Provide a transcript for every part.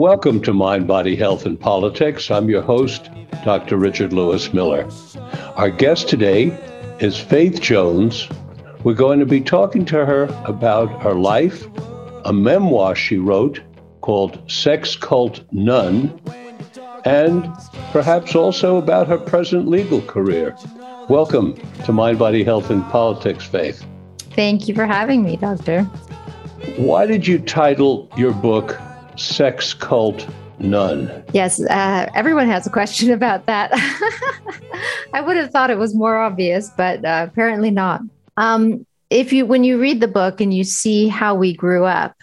Welcome to Mind, Body, Health, and Politics. I'm your host, Dr. Richard Lewis Miller. Our guest today is Faith Jones. We're going to be talking to her about her life, a memoir she wrote called Sex Cult Nun, and perhaps also about her present legal career. Welcome to Mind, Body, Health, and Politics, Faith. Thank you for having me, Doctor. Why did you title your book sex cult nun? Yes, uh, everyone has a question about that. I would have thought it was more obvious, but uh, apparently not. Um, if you, when you read the book and you see how we grew up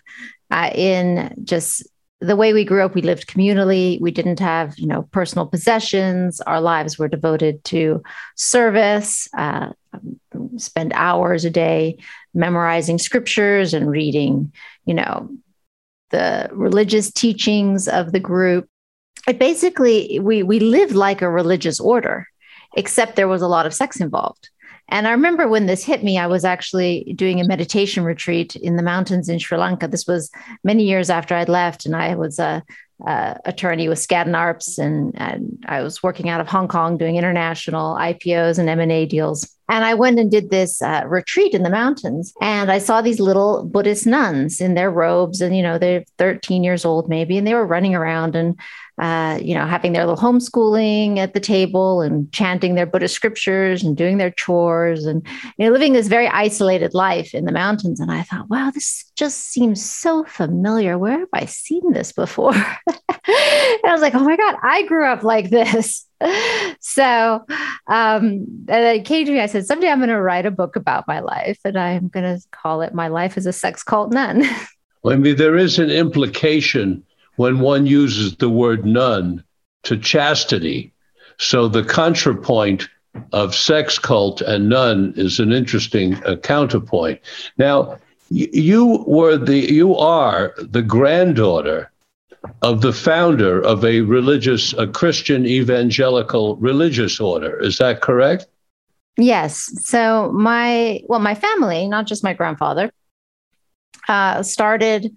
uh, in just the way we grew up, we lived communally. We didn't have, you know, personal possessions. Our lives were devoted to service. Uh, spend hours a day memorizing scriptures and reading, you know, the religious teachings of the group. It basically, we, we lived like a religious order, except there was a lot of sex involved. And I remember when this hit me, I was actually doing a meditation retreat in the mountains in Sri Lanka. This was many years after I'd left, and I was a, a attorney with Skadden Arps, and, and I was working out of Hong Kong doing international IPOs and M&A deals. And I went and did this uh, retreat in the mountains, and I saw these little Buddhist nuns in their robes, and you know they're 13 years old maybe, and they were running around and uh, you know having their little homeschooling at the table and chanting their Buddhist scriptures and doing their chores and you know living this very isolated life in the mountains. And I thought, wow, this just seems so familiar. Where have I seen this before? and I was like, oh my god, I grew up like this. so um, and it came to me. I said, someday I'm going to write a book about my life, and I'm going to call it "My Life as a Sex Cult Nun." well, I mean, there is an implication when one uses the word nun to chastity. So the contrapoint of sex cult and nun is an interesting uh, counterpoint. Now, you were the you are the granddaughter of the founder of a religious, a Christian evangelical religious order. Is that correct? Yes. So my well, my family, not just my grandfather, uh, started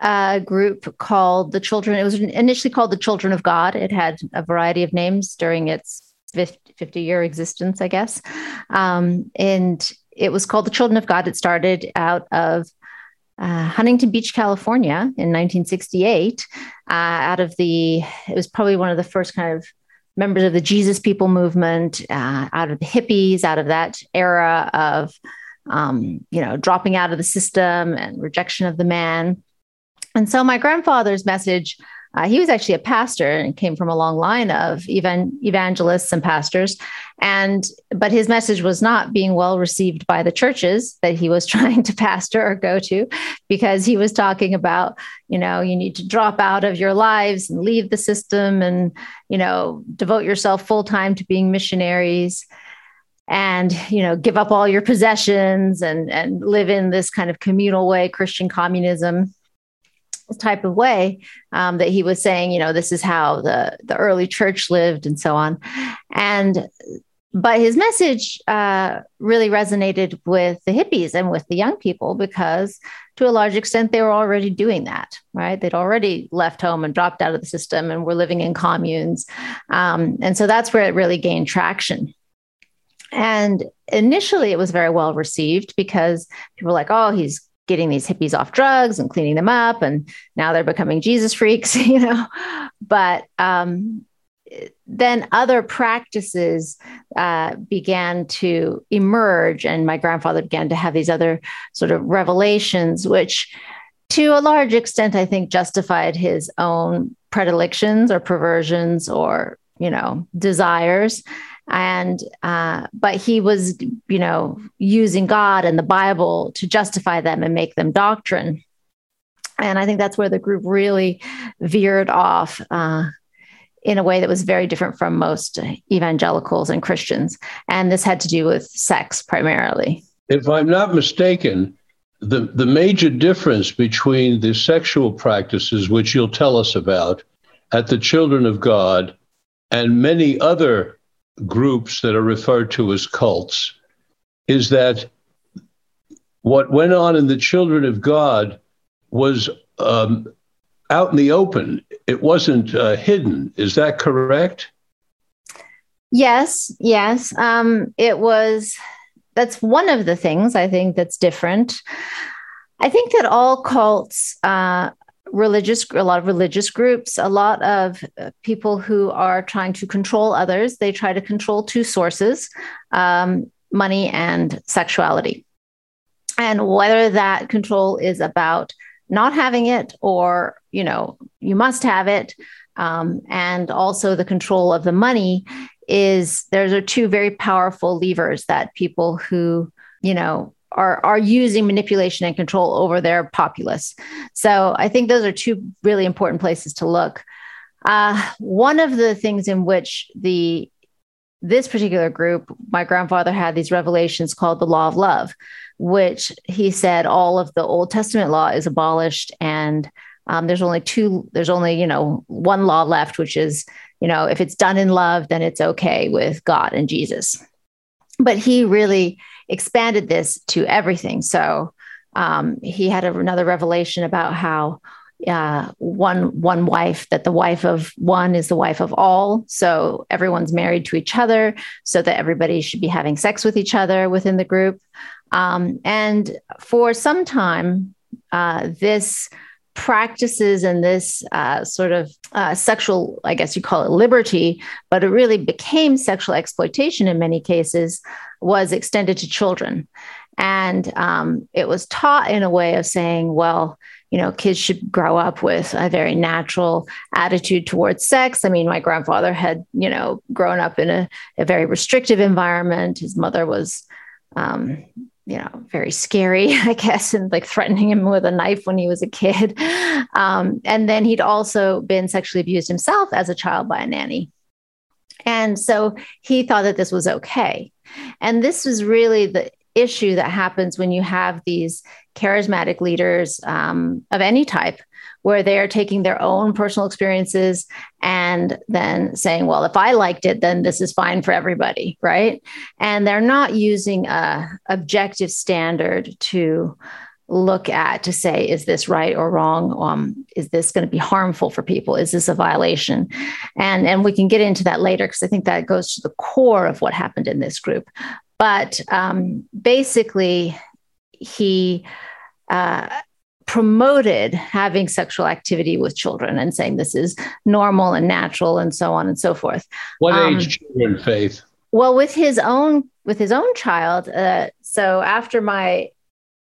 a group called the Children. It was initially called the Children of God. It had a variety of names during its 50 year existence, I guess. Um, and it was called the Children of God. It started out of uh, Huntington Beach, California in 1968, uh, out of the, it was probably one of the first kind of members of the Jesus People movement, uh, out of the hippies, out of that era of, um, you know, dropping out of the system and rejection of the man. And so my grandfather's message uh, he was actually a pastor and came from a long line of even evangelists and pastors. And but his message was not being well received by the churches that he was trying to pastor or go to, because he was talking about, you know, you need to drop out of your lives and leave the system and, you know, devote yourself full time to being missionaries and you know give up all your possessions and and live in this kind of communal way christian communism type of way um, that he was saying, you know, this is how the the early church lived and so on, and but his message uh, really resonated with the hippies and with the young people because to a large extent they were already doing that right? They'd already left home and dropped out of the system and were living in communes. Um, and so that's where it really gained traction. And initially it was very well received because people were like oh he's getting these hippies off drugs and cleaning them up and now they're becoming jesus freaks you know? But um, then other practices uh, began to emerge and my grandfather began to have these other sort of revelations which to a large extent i think justified his own predilections or perversions or you know desires and uh, but he was you know using god and the bible to justify them and make them doctrine. And i think that's where the group really veered off uh, in a way that was very different from most evangelicals and christians. And this had to do with sex primarily. If i'm not mistaken the, the major difference between the sexual practices which you'll tell us about at the children of god and many other groups that are referred to as cults is that what went on in the children of God was um, out in the open. It wasn't uh, hidden. Is that correct? Yes, yes. Um, it was, that's one of the things I think that's different. I think that all cults, uh, religious, a lot of religious groups, a lot of uh, people who are trying to control others, they try to control two sources um, money and sexuality. And whether that control is about not having it or, you know, you must have it, um, and also the control of the money is those are two very powerful levers that people who you know are are using manipulation and control over their populace. So I think those are two really important places to look. Uh, one of the things in which the this particular group, my grandfather had these revelations called the law of love, which he said all of the Old Testament law is abolished and um, there's only two, there's only, you know, one law left, which is, you know, if it's done in love, then it's okay with God and Jesus. But he really expanded this to everything. So um, he had a, another revelation about how uh, one one wife that the wife of one is the wife of all so everyone's married to each other so that everybody should be having sex with each other within the group um, and for some time uh, this practices and this uh, sort of uh, sexual, I guess you call it liberty, but it really became sexual exploitation in many cases, was extended to children. And um, it was taught in a way of saying, well, you know, kids should grow up with a very natural attitude towards sex. I mean, my grandfather had, you know, grown up in a, a very restrictive environment. His mother was, um, you know, very scary, I guess, and like threatening him with a knife when he was a kid. Um, and then he'd also been sexually abused himself as a child by a nanny. And so he thought that this was okay. And this is really the issue that happens when you have these charismatic leaders um, of any type where they're taking their own personal experiences and then saying, well, if I liked it, then this is fine for everybody, right? And they're not using a objective standard to look at to say, is this right or wrong? Um, is this going to be harmful for people? Is this a violation? And and we can get into that later because I think that goes to the core of what happened in this group. But um, basically, he uh, promoted having sexual activity with children and saying this is normal and natural and so on and so forth. What um, age children, Faith? Well, with his own with his own child. Uh, so after my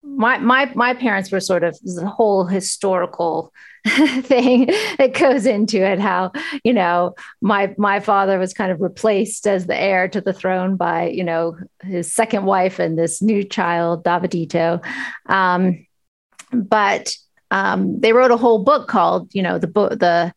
my my my parents were sort of the whole historical thing that goes into it how you know my my father was kind of replaced as the heir to the throne by you know his second wife and this new child davidito. Um, but um, they wrote a whole book called you know the book the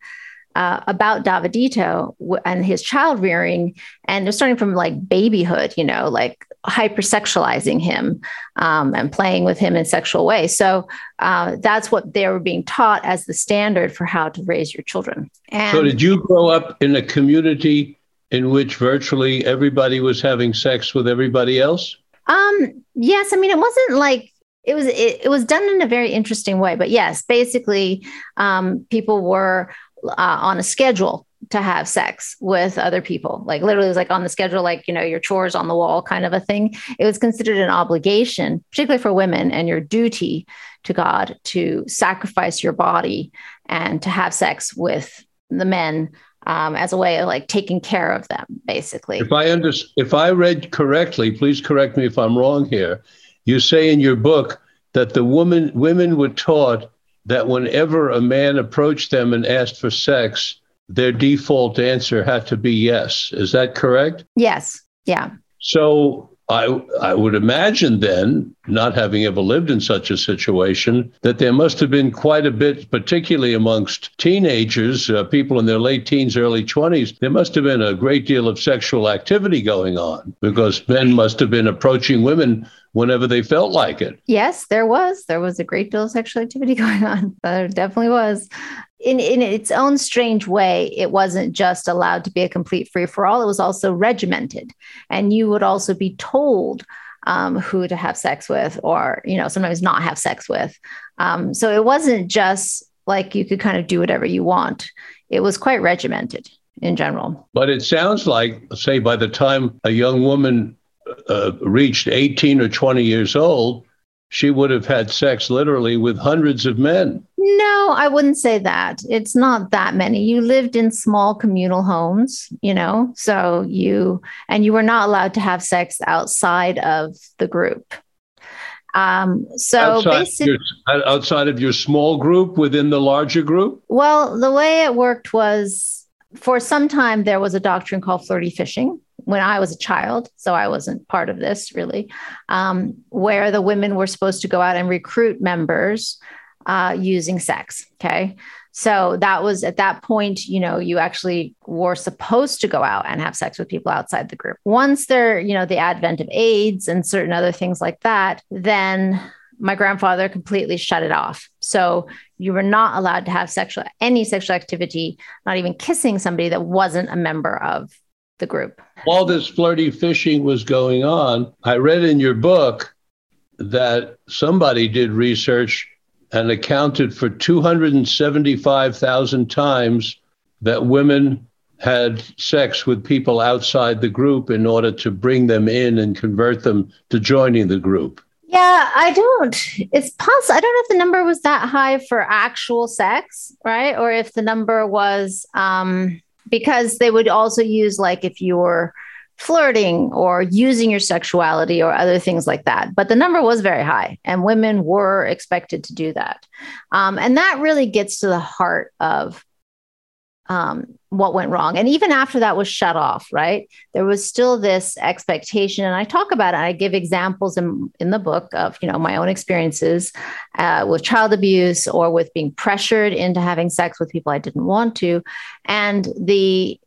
uh, about Davidito and his child rearing, and they're starting from like babyhood, you know, like hypersexualizing him um, and playing with him in sexual ways. So uh, that's what they were being taught as the standard for how to raise your children. And so, did you grow up in a community in which virtually everybody was having sex with everybody else? Um, yes. I mean, it wasn't like it was it, it was done in a very interesting way but yes basically um, people were uh, on a schedule to have sex with other people. Like literally, it was like on the schedule, like, you know, your chores on the wall kind of a thing. It was considered an obligation, particularly for women, and your duty to God to sacrifice your body and to have sex with the men um, as a way of like taking care of them, basically. If I under, if I read correctly, please correct me if I'm wrong here. You say in your book that the woman women were taught that whenever a man approached them and asked for sex, their default answer had to be yes. Is that correct? Yes. Yeah. So I, I would imagine then, not having ever lived in such a situation, that there must have been quite a bit, particularly amongst teenagers, uh, people in their late teens, early 20s, there must have been a great deal of sexual activity going on because men must have been approaching women whenever they felt like it. Yes, there was. There was a great deal of sexual activity going on. There definitely was. In, in its own strange way, it wasn't just allowed to be a complete free for all, it was also regimented. And you would also be told um, who to have sex with or, you know, sometimes not have sex with. Um, so it wasn't just like you could kind of do whatever you want, it was quite regimented in general. But it sounds like, say, by the time a young woman uh, reached 18 or 20 years old, she would have had sex literally with hundreds of men. No, I wouldn't say that. It's not that many. You lived in small communal homes, you know, so you, and you were not allowed to have sex outside of the group. Um, so outside, basic, your, outside of your small group within the larger group? Well, the way it worked was for some time there was a doctrine called flirty fishing when I was a child, so I wasn't part of this really, um, where the women were supposed to go out and recruit members uh, using sex. Okay. So that was at that point, you know, you actually were supposed to go out and have sex with people outside the group. Once there, you know, the advent of AIDS and certain other things like that, then my grandfather completely shut it off. So you were not allowed to have sexual any sexual activity, not even kissing somebody that wasn't a member of the group. While this flirty fishing was going on, I read in your book that somebody did research and accounted for 275,000 times that women had sex with people outside the group in order to bring them in and convert them to joining the group. Yeah, I don't. It's possible. I don't know if the number was that high for actual sex, right? Or if the number was um, because they would also use like if you were flirting or using your sexuality or other things like that. But the number was very high, and women were expected to do that. Um, and that really gets to the heart of um, what went wrong. And even after that was shut off, right? There was still this expectation. And I talk about it. I give examples in, in the book of, you know, my own experiences uh, with child abuse or with being pressured into having sex with people I didn't want to. And the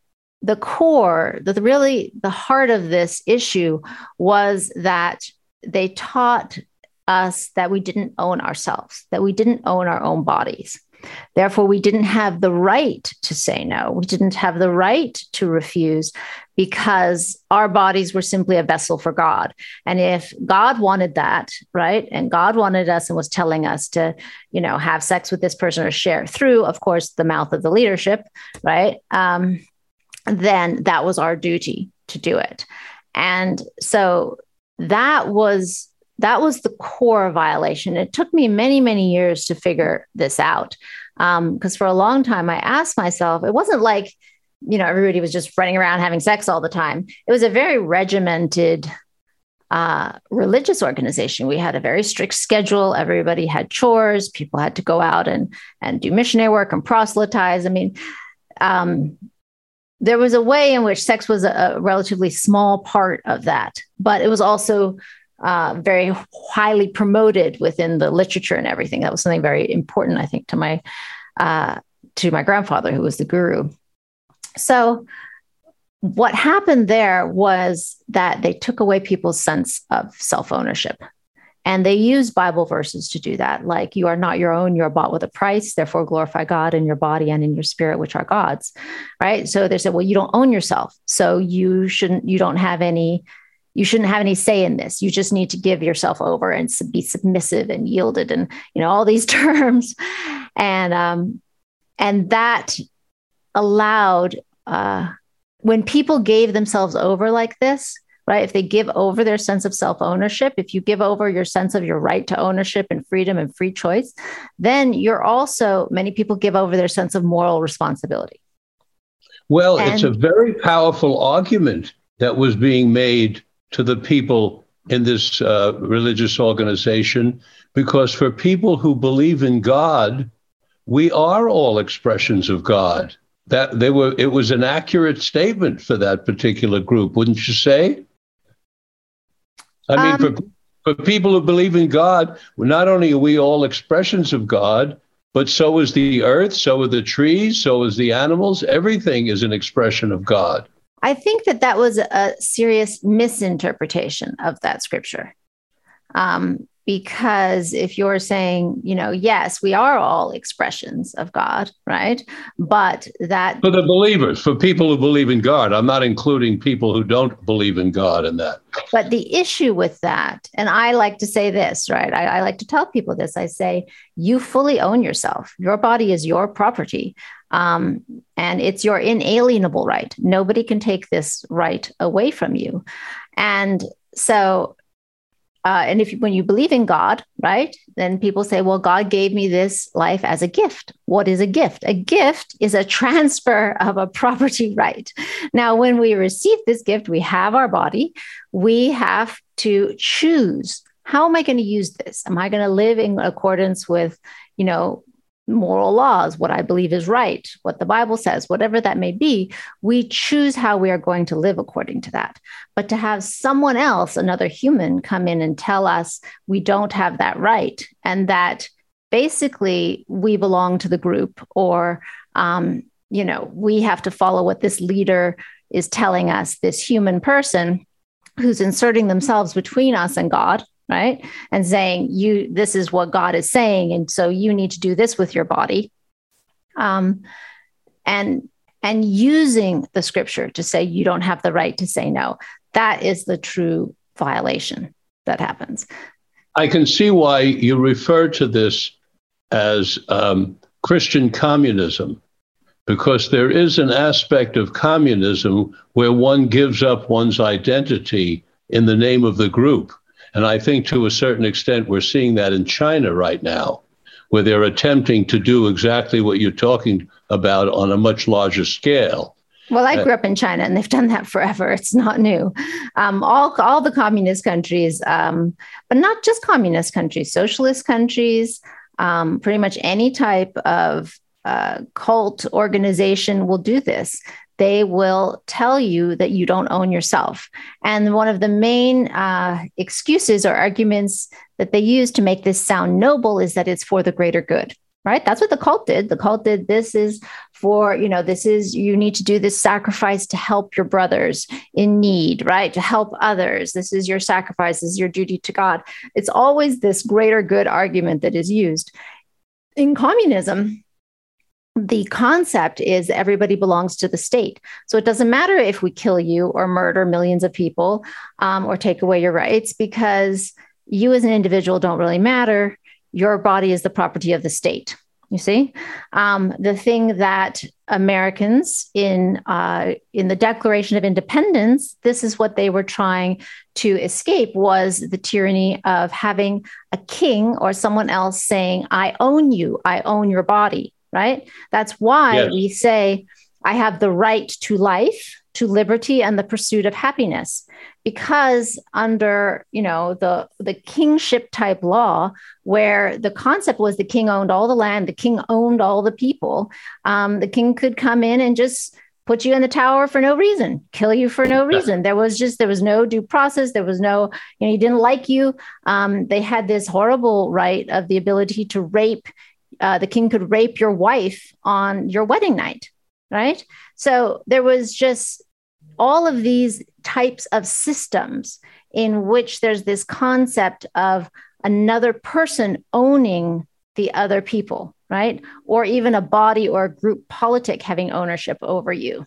the core, the, really the heart of this issue was that they taught us that we didn't own ourselves, that we didn't own our own bodies. Therefore, we didn't have the right to say no. We didn't have the right to refuse because our bodies were simply a vessel for God. And if God wanted that, right, and God wanted us and was telling us to, you know, have sex with this person or share through, of course, the mouth of the leadership, right, um, then that was our duty to do it. And so that was that was the core violation. It took me many, many years to figure this out. Because um, for a long time, I asked myself, it wasn't like, you know, everybody was just running around having sex all the time. It was a very regimented uh, religious organization. We had a very strict schedule. Everybody had chores. People had to go out and, and do missionary work and proselytize. I mean, um, there was a way in which sex was a, a relatively small part of that, but it was also uh, very highly promoted within the literature and everything. That was something very important, I think, to my uh, to my grandfather, who was the guru. So, what happened there was that they took away people's sense of self ownership. And they use Bible verses to do that, like, you are not your own, you are bought with a price, therefore glorify God in your body and in your spirit, which are God's. Right. So they said, well, you don't own yourself. So you shouldn't, you don't have any you shouldn't have any say in this. You just need to give yourself over and be submissive and yielded and you know all these terms. And um and that allowed uh when people gave themselves over like this right if they give over their sense of self ownership if you give over your sense of your right to ownership and freedom and free choice then you're also many people give over their sense of moral responsibility. Well and, it's a very powerful argument that was being made to the people in this uh, religious organization because for people who believe in God, we are all expressions of God. That they were it was an accurate statement for that particular group, wouldn't you say? I mean, um, for, for people who believe in God, not only are we all expressions of God, but so is the earth, so are the trees, so is the animals. Everything is an expression of God. I think that that was a serious misinterpretation of that scripture. Um, because if you're saying, you know, yes, we are all expressions of God, right? But that. For the believers, for people who believe in God, I'm not including people who don't believe in God in that. But the issue with that, and I like to say this, right? I, I like to tell people this I say, you fully own yourself. Your body is your property. Um, and it's your inalienable right. Nobody can take this right away from you. And so uh, and if when you believe in God, right, then people say, well, God gave me this life as a gift. What is a gift? A gift is a transfer of a property right. Now, when we receive this gift, we have our body. We have to choose how am I going to use this? Am I going to live in accordance with, you know, moral laws, what I believe is right, what the Bible says, whatever that may be, we choose how we are going to live according to that. But to have someone else, another human, come in and tell us we don't have that right and that basically we belong to the group or, um, you know, we have to follow what this leader is telling us, this human person who's inserting themselves between us and God right? And saying you this is what god is saying and so you need to do this with your body. Um, and and using the scripture to say you don't have the right to say no that is the true violation that happens. I can see why you refer to this as um, christian communism because there is an aspect of communism where one gives up one's identity in the name of the group and I think to a certain extent, we're seeing that in China right now, where they're attempting to do exactly what you're talking about on a much larger scale. Well, I uh, grew up in China, and they've done that forever. It's not new. Um, all all the communist countries, um, but not just communist countries, socialist countries, um, pretty much any type of uh, cult organization will do this they will tell you that you don't own yourself. And one of the main uh, excuses or arguments that they use to make this sound noble is that it's for the greater good. Right. That's what the cult did. The cult did this is for, you know, this is, you need to do this sacrifice to help your brothers in need, right? To help others. This is your sacrifice, this is your duty to God. It's always this greater good argument that is used. In communism, the concept is everybody belongs to the state. So it doesn't matter if we kill you or murder millions of people um, or take away your rights because you as an individual don't really matter. Your body is the property of the state. You see, um, the thing that Americans in uh, in the Declaration of Independence, this is what they were trying to escape was the tyranny of having a king or someone else saying, "I own you, I own your body." Right? That's why yes. we say, I have the right to life, to liberty, and the pursuit of happiness. Because under, you know, the, the kingship type law, where the concept was the king owned all the land, the king owned all the people, um, the king could come in and just put you in the tower for no reason, kill you for no reason. There was just there was no due process. There was no, you know, he didn't like you. Um, they had this horrible right of the ability to rape uh, the king could rape your wife on your wedding night, right? So there was just all of these types of systems in which there's this concept of another person owning the other people, right? Or even a body or a group politic having ownership over you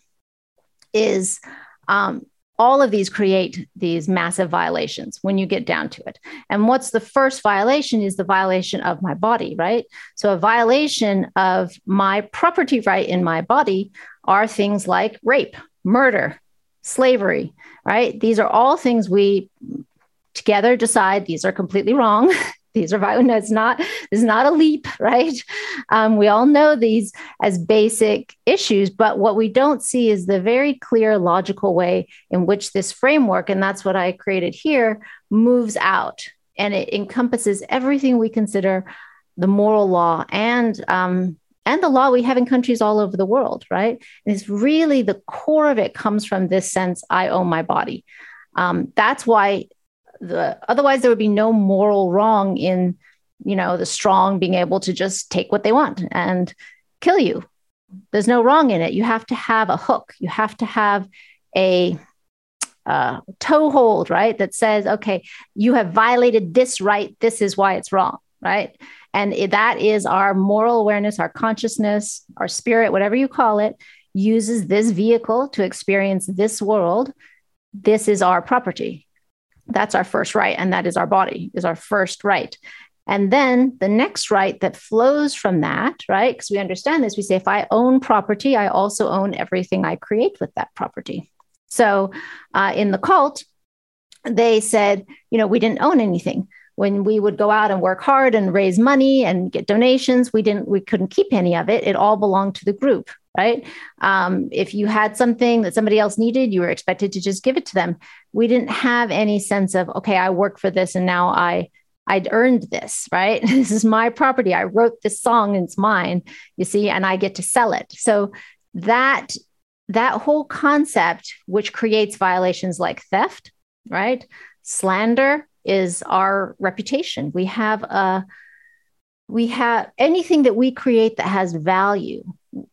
is um, all of these create these massive violations when you get down to it. And what's the first violation is the violation of my body, right? So, a violation of my property right in my body are things like rape, murder, slavery, right? These are all things we together decide these are completely wrong these are violent. It's not. This is not a leap, right? Um, we all know these as basic issues, but what we don't see is the very clear, logical way in which this framework, and that's what I created here, moves out, and it encompasses everything we consider the moral law and um, and the law we have in countries all over the world, right? And it's really the core of it comes from this sense: I own my body. Um, that's why the otherwise there would be no moral wrong in you know the strong being able to just take what they want and kill you there's no wrong in it you have to have a hook you have to have a uh, toehold, right? That says, okay, you have violated this right. This is why it's wrong, right? And that is our moral awareness, our consciousness, our spirit, whatever you call it, uses this vehicle to experience this world. This is our property. That's our first right. And that is our body, is our first right. And then the next right that flows from that, right? Because we understand this, we say, if I own property, I also own everything I create with that property. So uh, in the cult, they said, you know, we didn't own anything. When we would go out and work hard and raise money and get donations, we didn't, we couldn't keep any of it. It all belonged to the group, right? Um, if you had something that somebody else needed, you were expected to just give it to them. We didn't have any sense of, okay, I work for this and now I I'd earned this, right? this is my property. I wrote this song, and it's mine, you see, and I get to sell it. So that that whole concept, which creates violations like theft, right? Slander is our reputation. We have a we have anything that we create that has value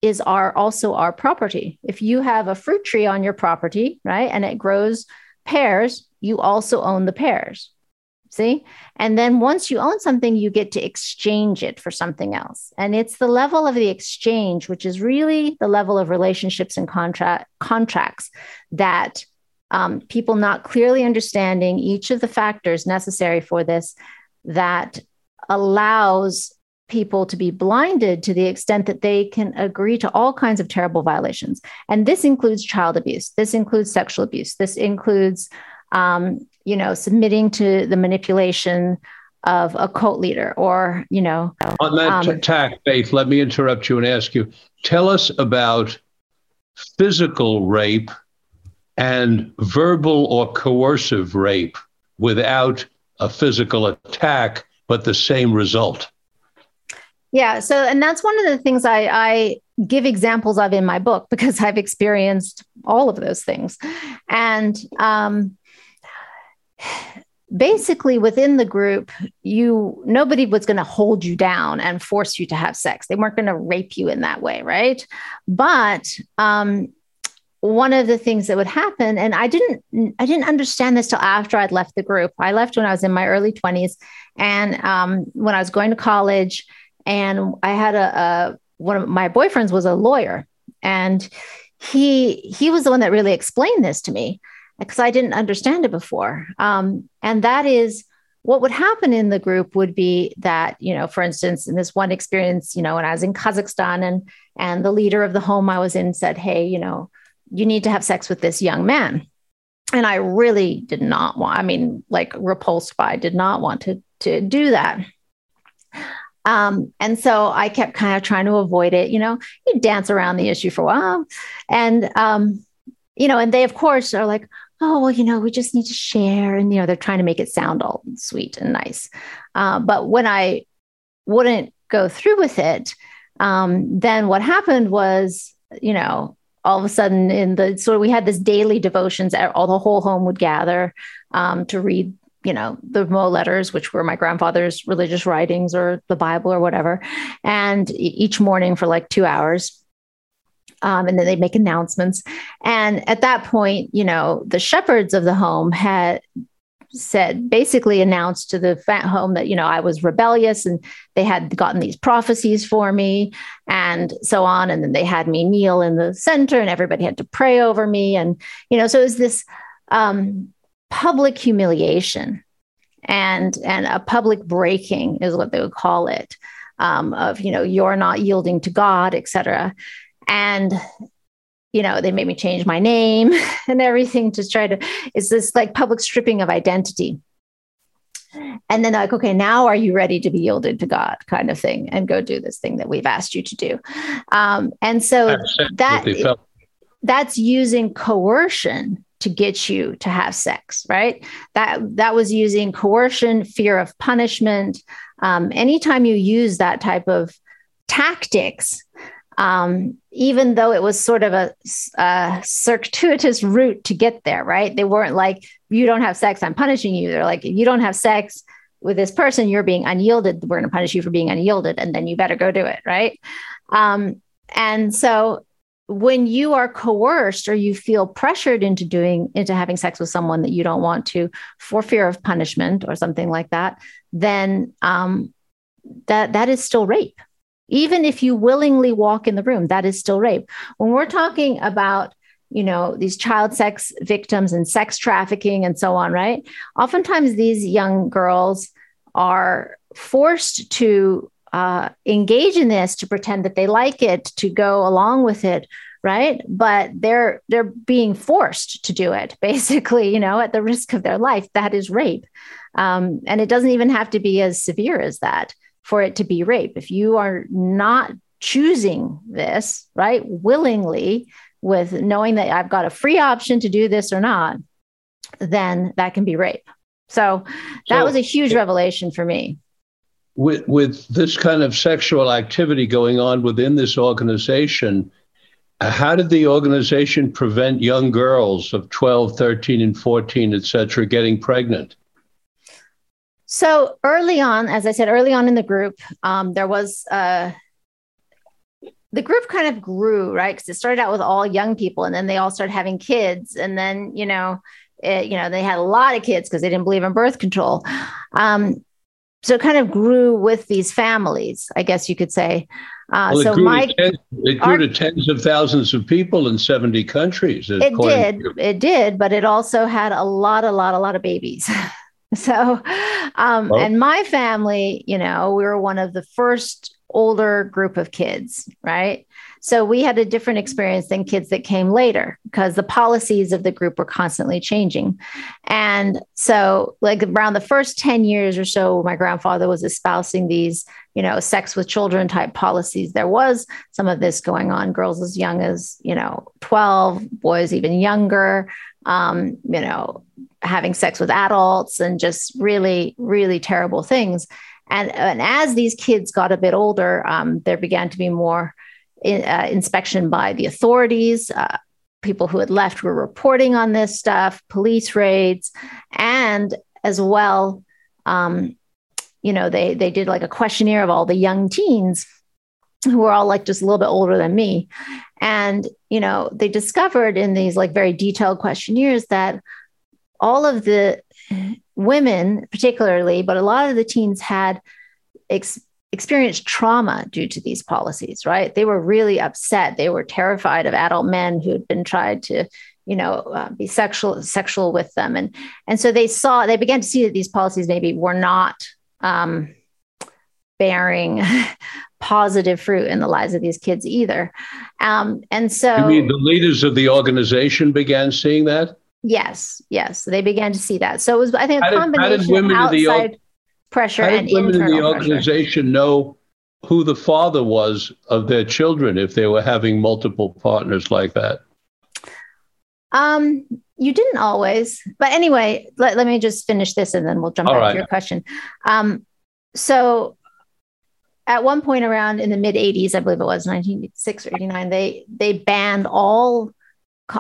is our also our property. If you have a fruit tree on your property, right, and it grows pears, you also own the pears See? And then once you own something, you get to exchange it for something else. And it's the level of the exchange, which is really the level of relationships and contract contracts that um, people not clearly understanding each of the factors necessary for this that allows people to be blinded to the extent that they can agree to all kinds of terrible violations. And this includes child abuse, this includes sexual abuse, this includes um, you know, submitting to the manipulation of a cult leader or, you know. On that um, tack, Faith, let me interrupt you and ask you tell us about physical rape and verbal or coercive rape without a physical attack, but the same result. Yeah. So, and that's one of the things I, I give examples of in my book because I've experienced all of those things. And um, basically within the group you nobody was going to hold you down and force you to have sex they weren't going to rape you in that way right but um, one of the things that would happen and i didn't i didn't understand this till after i'd left the group i left when i was in my early 20s and um, when i was going to college and i had a, a one of my boyfriends was a lawyer and he he was the one that really explained this to me because I didn't understand it before. Um, and that is what would happen in the group would be that, you know, for instance, in this one experience, you know, when I was in Kazakhstan and and the leader of the home I was in said, Hey, you know, you need to have sex with this young man. And I really did not want, I mean, like repulsed by, did not want to to do that. Um, and so I kept kind of trying to avoid it. You know, you dance around the issue for a while, and um, you know, and they of course are like, oh well you know we just need to share and you know they're trying to make it sound all sweet and nice uh, but when i wouldn't go through with it um, then what happened was you know all of a sudden in the so we had this daily devotions all the whole home would gather um, to read you know the Mo letters which were my grandfather's religious writings or the bible or whatever and each morning for like two hours um, and then they make announcements. And at that point, you know, the shepherds of the home had said basically announced to the fat home that you know I was rebellious and they had gotten these prophecies for me and so on. And then they had me kneel in the center and everybody had to pray over me. And you know so it was this um, public humiliation and and a public breaking is what they would call it um, of you know you're not yielding to God etc and you know they made me change my name and everything to try to it's this like public stripping of identity. And then like okay now are you ready to be yielded to god? kind of thing and go do this thing that we've asked you to do. Um, and so that that's using coercion to get you to have sex right? That that was using coercion fear of punishment. Um, anytime you use that type of tactics um, even though it was sort of a, a, circuitous route to get there, right? They weren't like, you don't have sex, I'm punishing you. They're like, you don't have sex with this person, you're being unyielded. We're going to punish you for being unyielded, and then you better go do it, right? Um, and so when you are coerced or you feel pressured into doing into having sex with someone that you don't want to for fear of punishment or something like that then um, that that is still rape even if you willingly walk in the room that is still rape. When we're talking about you know these child sex victims and sex trafficking and so on right? Oftentimes these young girls are forced to uh, engage in this to pretend that they like it to go along with it right? But they're they're being forced to do it basically you know at the risk of their life. That is rape. Um, and it doesn't even have to be as severe as that for it to be rape. If you are not choosing this right willingly with knowing that i've got a free option to do this or not then that can be rape. So that so, was a huge revelation for me. With with this kind of sexual activity going on within this organization how did the organization prevent young girls of 12 13 and 14 et cetera getting pregnant so early on as i said early on in the group um, there was uh, the group kind of grew right because it started out with all young people and then they all started having kids and then you know it, you know they had a lot of kids because they didn't believe in birth control um, so it kind of grew with these families, I guess you could say. Uh, well, so my tens, it grew our, to tens of thousands of people in 70 countries. It did, to- it did, but it also had a lot, a lot, a lot of babies. so, um, and my family, you know, we were one of the first older group of kids, right? So we had a different experience than kids that came later because the policies of the group were constantly changing. And so, like around the first 10 years or so, my grandfather was espousing these, you know, sex with children type policies. There was some of this going on, girls as young as, you know, 12, boys even younger, um, you know, having sex with adults and just really, really terrible things. And, and as these kids got a bit older, um, there began to be more in, uh, inspection by the authorities. Uh, people who had left were reporting on this stuff, police raids, and as well, um, you know, they they did like a questionnaire of all the young teens who were all like just a little bit older than me, and you know, they discovered in these like very detailed questionnaires that all of the women, particularly, but a lot of the teens had ex- experienced trauma due to these policies, right? They were really upset. They were terrified of adult men who had been tried to, you know, uh, be sexual sexual with them, and and so they saw they began to see that these policies maybe were not um, bearing positive fruit in the lives of these kids either. Um, and so, you mean the leaders of the organization began seeing that? Yes, yes, they began to see that. So it was, I think, a combination did, of outside pressure How and did women in the organization pressure? know who the father was of their children if they were having multiple partners like that? Um, you didn't always, but anyway, let, let me just finish this and then we'll jump All back right. to your question. Um, so at one point around in the mid 80s, I believe it was 1986 or 89, they they banned all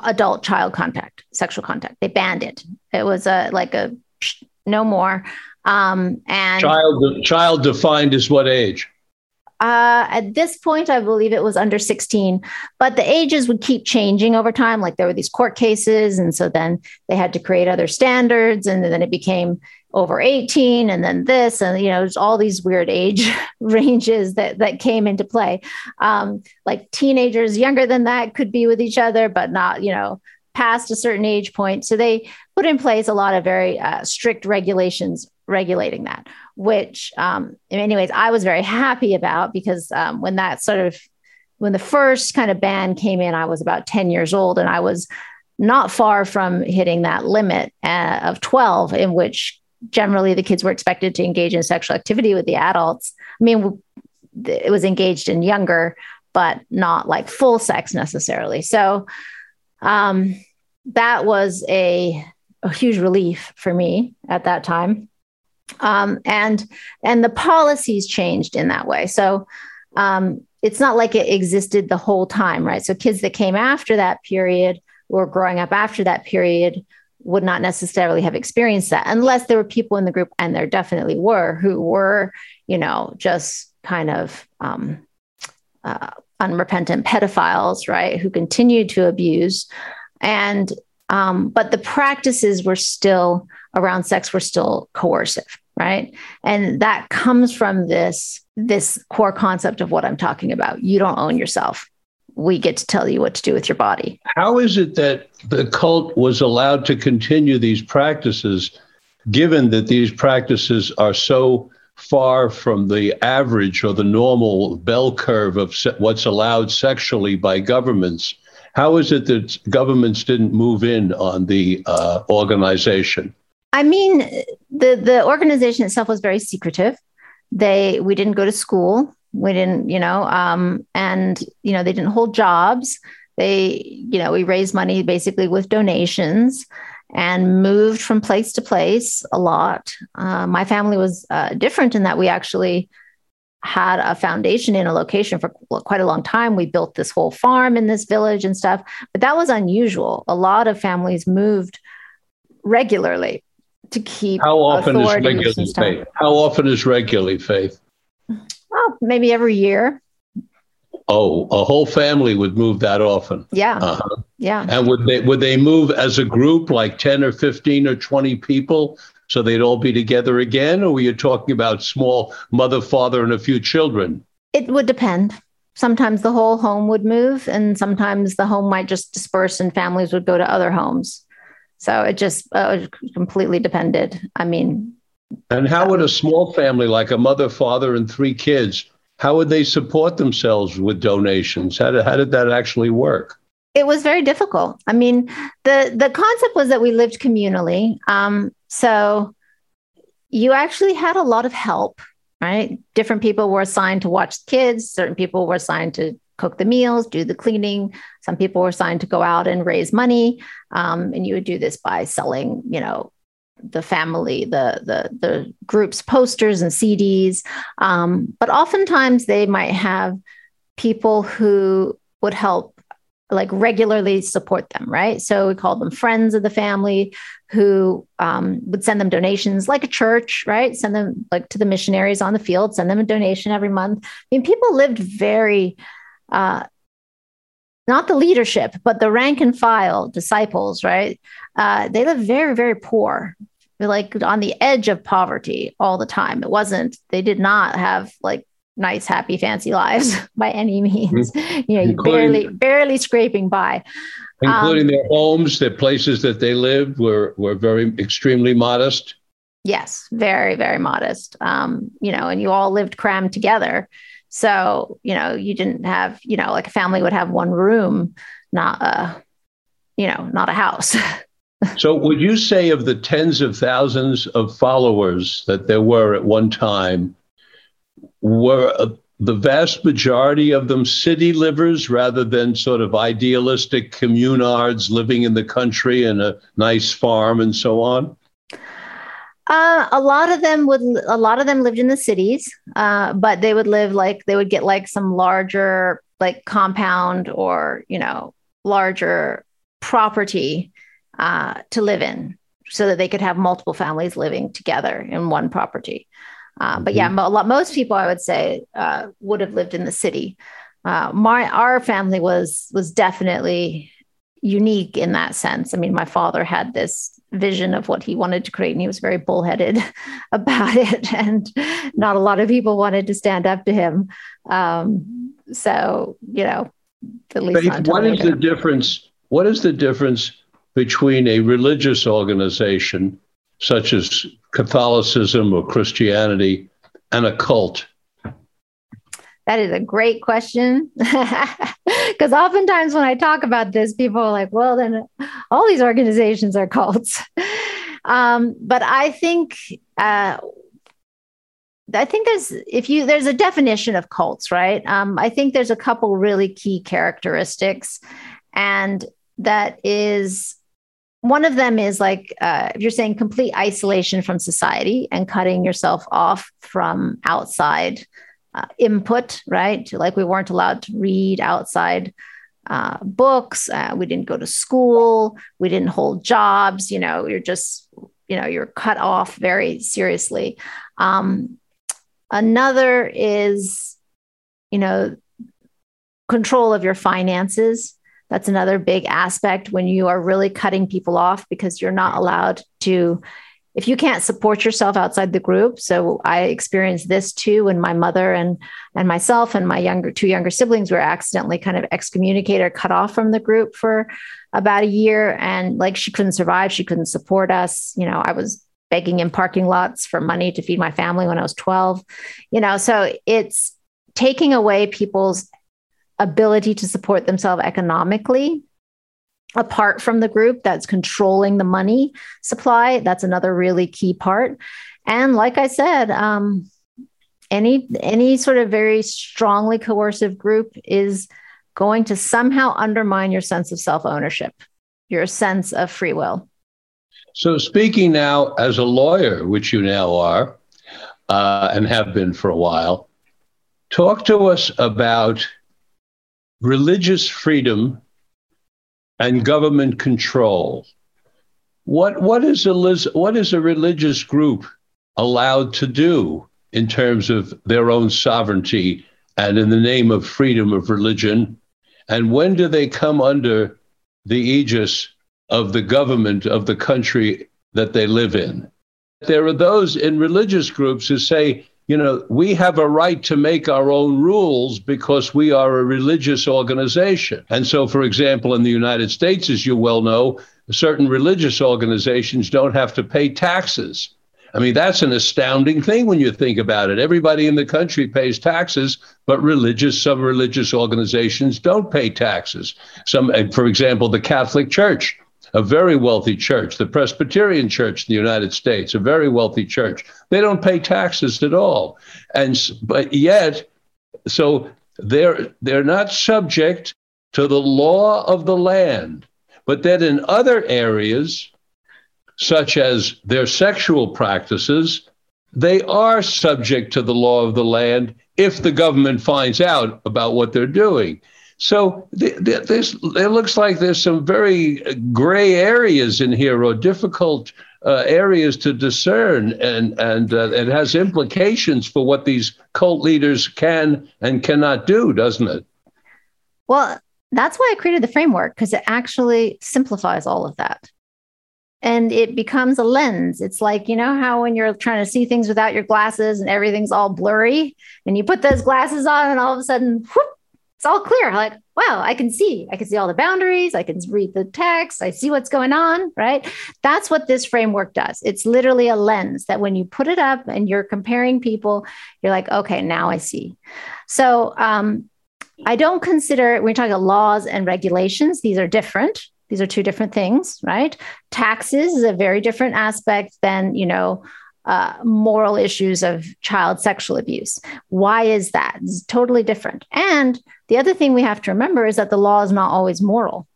adult child contact, sexual contact. They banned it. It was a like a no more. Um, and child child defined as what age? Uh, at this point, I believe it was under 16, but the ages would keep changing over time. Like there were these court cases. And so then they had to create other standards. And then it became over 18 and then this. And, you know, all these weird age ranges that, that came into play. Um, like teenagers younger than that could be with each other, but not, you know, past a certain age point. So they put in place a lot of very uh, strict regulations regulating that, which, um, anyways, I was very happy about because um, when that sort of when the first kind of ban came in, I was about 10 years old and I was not far from hitting that limit uh, of 12, in which generally the kids were expected to engage in sexual activity with the adults. I mean, it was engaged in younger, but not like full sex necessarily. So um, that was a, a huge relief for me at that time um, and and the policies changed in that way. So um, it's not like it existed the whole time, right? So kids that came after that period or growing up after that period would not necessarily have experienced that unless there were people in the group, and there definitely were, who were, you know, just kind of um, uh, unrepentant pedophiles, right, who continued to abuse. And, um, but the practices were still around sex were still coercive, right? And that comes from this, this core concept of what I'm talking about. You don't own yourself. We get to tell you what to do with your body. How is it that the cult was allowed to continue these practices, given that these practices are so far from the average or the normal bell curve of se- what's allowed sexually by governments. How is it that governments didn't move in on the uh, organization? I mean, the the organization itself was very secretive. They we didn't go to school. We didn't, you know, um, and you know they didn't hold jobs. They, you know, we raised money basically with donations and moved from place to place a lot. Uh, my family was uh, different in that we actually had a foundation in a location for quite a long time. We built this whole farm in this village and stuff, but that was unusual. A lot of families moved regularly to keep. How often is regularly faith? How often is regularly faith? Well, maybe every year. Oh, a whole family would move that often. Yeah. Uh-huh. Yeah. And would they would they move as a group, like ten or fifteen or twenty people, so they'd all be together again, or were you talking about small mother, father, and a few children? It would depend. Sometimes the whole home would move, and sometimes the home might just disperse, and families would go to other homes. So it just uh, completely depended. I mean, and how would a small family, like a mother, father, and three kids, how would they support themselves with donations? How did, how did that actually work? It was very difficult. I mean, the the concept was that we lived communally. Um, so you actually had a lot of help, right? Different people were assigned to watch kids. Certain people were assigned to cook the meals, do the cleaning. Some people were assigned to go out and raise money, um, and you would do this by selling, you know, the family, the the the group's posters and CDs. Um, but oftentimes they might have people who would help like regularly support them, right? So we call them friends of the family who um, would send them donations like a church, right? Send them like to the missionaries on the field, send them a donation every month. I mean, people lived very, uh, not the leadership, but the rank and file disciples, right? Uh, they lived very, very poor, like on the edge of poverty all the time. It wasn't, they did not have like nice, happy, fancy lives by any means. Mm-hmm. You know, barely, barely scraping by. Including um, their homes, their places that they lived were, were very extremely modest. Yes, very, very modest. Um, you know, and you all lived crammed together. So, you know, you didn't have, you know, like a family would have one room, not a, you know, not a house. so, would you say of the tens of thousands of followers that there were at one time, were uh, the vast majority of them city livers rather than sort of idealistic communards living in the country in a nice farm and so on? Uh, a lot of them would. A lot of them lived in the cities, uh, but they would live like they would get like some larger like compound or you know larger property uh, to live in, so that they could have multiple families living together in one property. Uh, but yeah, mm-hmm. a lot, most people I would say uh, would have lived in the city. Uh, my our family was was definitely unique in that sense. I mean, my father had this vision of what he wanted to create, and he was very bullheaded about it, and not a lot of people wanted to stand up to him. Um, so you know, at least Faith, what is the difference? What is the difference between a religious organization such as Catholicism or Christianity and a cult? That is a great question. Because oftentimes when I talk about this, people are like, well, then all these organizations are cults. um, but I think. Uh, I think there's if you there's a definition of cults, right? Um, I think there's a couple really key characteristics, and that is one of them is like uh, if you're saying complete isolation from society and cutting yourself off from outside uh, input right like we weren't allowed to read outside uh, books uh, we didn't go to school we didn't hold jobs you know you're just you know you're cut off very seriously um, another is you know control of your finances. That's another big aspect when you are really cutting people off because you're not allowed to if you can't support yourself outside the group. So i experienced this too when my mother and and myself and my younger two younger siblings were accidentally kind of excommunicated or cut off from the group for about a year. And like she couldn't survive. She couldn't support us. You know i was begging in parking lots for money to feed my family when i was 12 you know. So it's taking away people's ability to support themselves economically apart from the group that's controlling the money supply. That's another really key part. And like i said um, any any sort of very strongly coercive group is going to somehow undermine your sense of self-ownership your sense of free will. So speaking now as a lawyer which you now are uh, and have been for a while talk to us about religious freedom and government control. What, what, is a, what is a religious group allowed to do in terms of their own sovereignty and in the name of freedom of religion? And when do they come under the aegis of the government of the country that they live in? There are those in religious groups who say you know, we have a right to make our own rules because we are a religious organization. And so, for example, in the United States, as you well know, certain religious organizations don't have to pay taxes. I mean, that's an astounding thing when you think about it. Everybody in the country pays taxes, but religious, some religious organizations don't pay taxes. Some, for example, the Catholic Church a very wealthy church, the Presbyterian Church in the United States, a very wealthy church. They don't pay taxes at all. And but yet, so they're they're not subject to the law of the land. But then in other areas, such as their sexual practices, they are subject to the law of the land if the government finds out about what they're doing. So th- th- this it looks like there's some very gray areas in here or difficult uh, areas to discern, and and uh, it has implications for what these cult leaders can and cannot do, doesn't it? Well, that's why I created the framework because it actually simplifies all of that. And it becomes a lens. It's like, you know, how when you're trying to see things without your glasses and everything's all blurry, and you put those glasses on, and all of a sudden, whoop, it's all clear. Like, wow, I can see. I can see all the boundaries. I can read the text. I see what's going on, right? That's what this framework does. It's literally a lens that when you put it up and you're comparing people, you're like, okay, now I see. So um, I don't consider, you're talking about laws and regulations, these are different. These are two different things, right? Taxes is a very different aspect than, you know, uh, moral issues of child sexual abuse. Why is that? It's totally different. And the other thing we have to remember is that the law is not always moral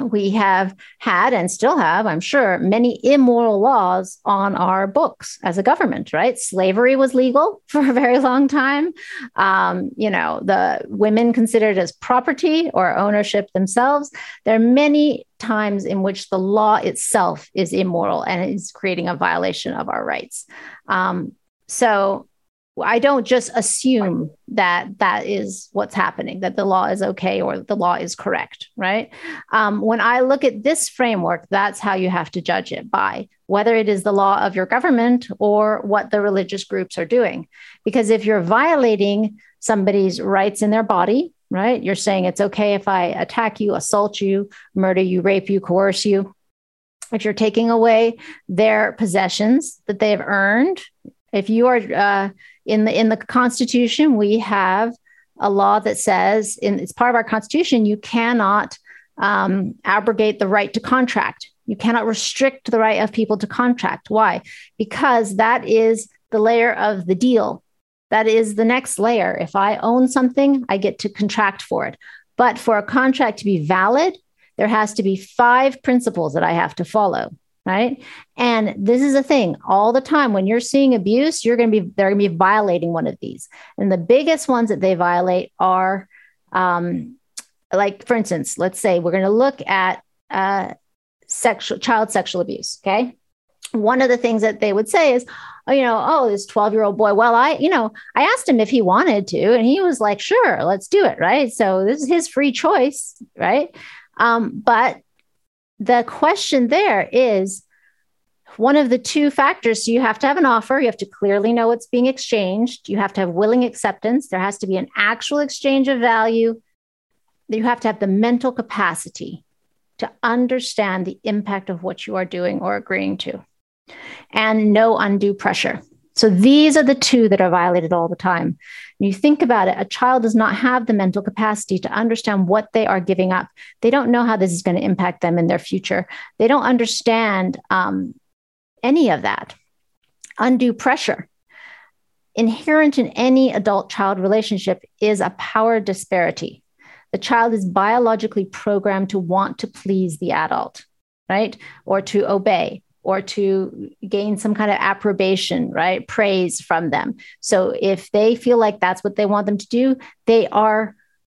we have had and still have, I'm sure, many immoral laws on our books as a government, right? Slavery was legal for a very long time. Um, you know, the women considered as property or ownership themselves. There are many times in which the law itself is immoral and is creating a violation of our rights. Um, so I don't just assume that that is what's happening, that the law is okay or the law is correct, right? Um, when I look at this framework, that's how you have to judge it by whether it is the law of your government or what the religious groups are doing. Because if you're violating somebody's rights in their body, right, you're saying it's okay if I attack you, assault you, murder you, rape you, coerce you. If you're taking away their possessions that they have earned, if you are uh, in the in the Constitution, we have a law that says, in, it's part of our Constitution, you cannot um, abrogate the right to contract. You cannot restrict the right of people to contract. Why? Because that is the layer of the deal. That is the next layer. If I own something, I get to contract for it. But for a contract to be valid, there has to be five principles that I have to follow right and this is a thing all the time when you're seeing abuse you're going to be they're going to be violating one of these and the biggest ones that they violate are um, like for instance let's say we're going to look at uh, sexual child sexual abuse okay one of the things that they would say is, oh, you know, oh, this 12 year old boy. Well, I, you know, I asked him if he wanted to, and he was like, sure, let's do it. Right. So this is his free choice. Right. Um, but the question there is one of the two factors. So you have to have an offer, you have to clearly know what's being exchanged, you have to have willing acceptance, there has to be an actual exchange of value. You have to have the mental capacity to understand the impact of what you are doing or agreeing to, and no undue pressure. So these are the two that are violated all the time. When you think about it, a child does not have the mental capacity to understand what they are giving up. They don't know how this is going to impact them in their future. They don't understand um, any of that. Undue pressure. Inherent in any adult child relationship is a power disparity. The child is biologically programmed to want to please the adult, right? Or to obey or to gain some kind of approbation, right? Praise from them. So if they feel like that's what they want them to do, they are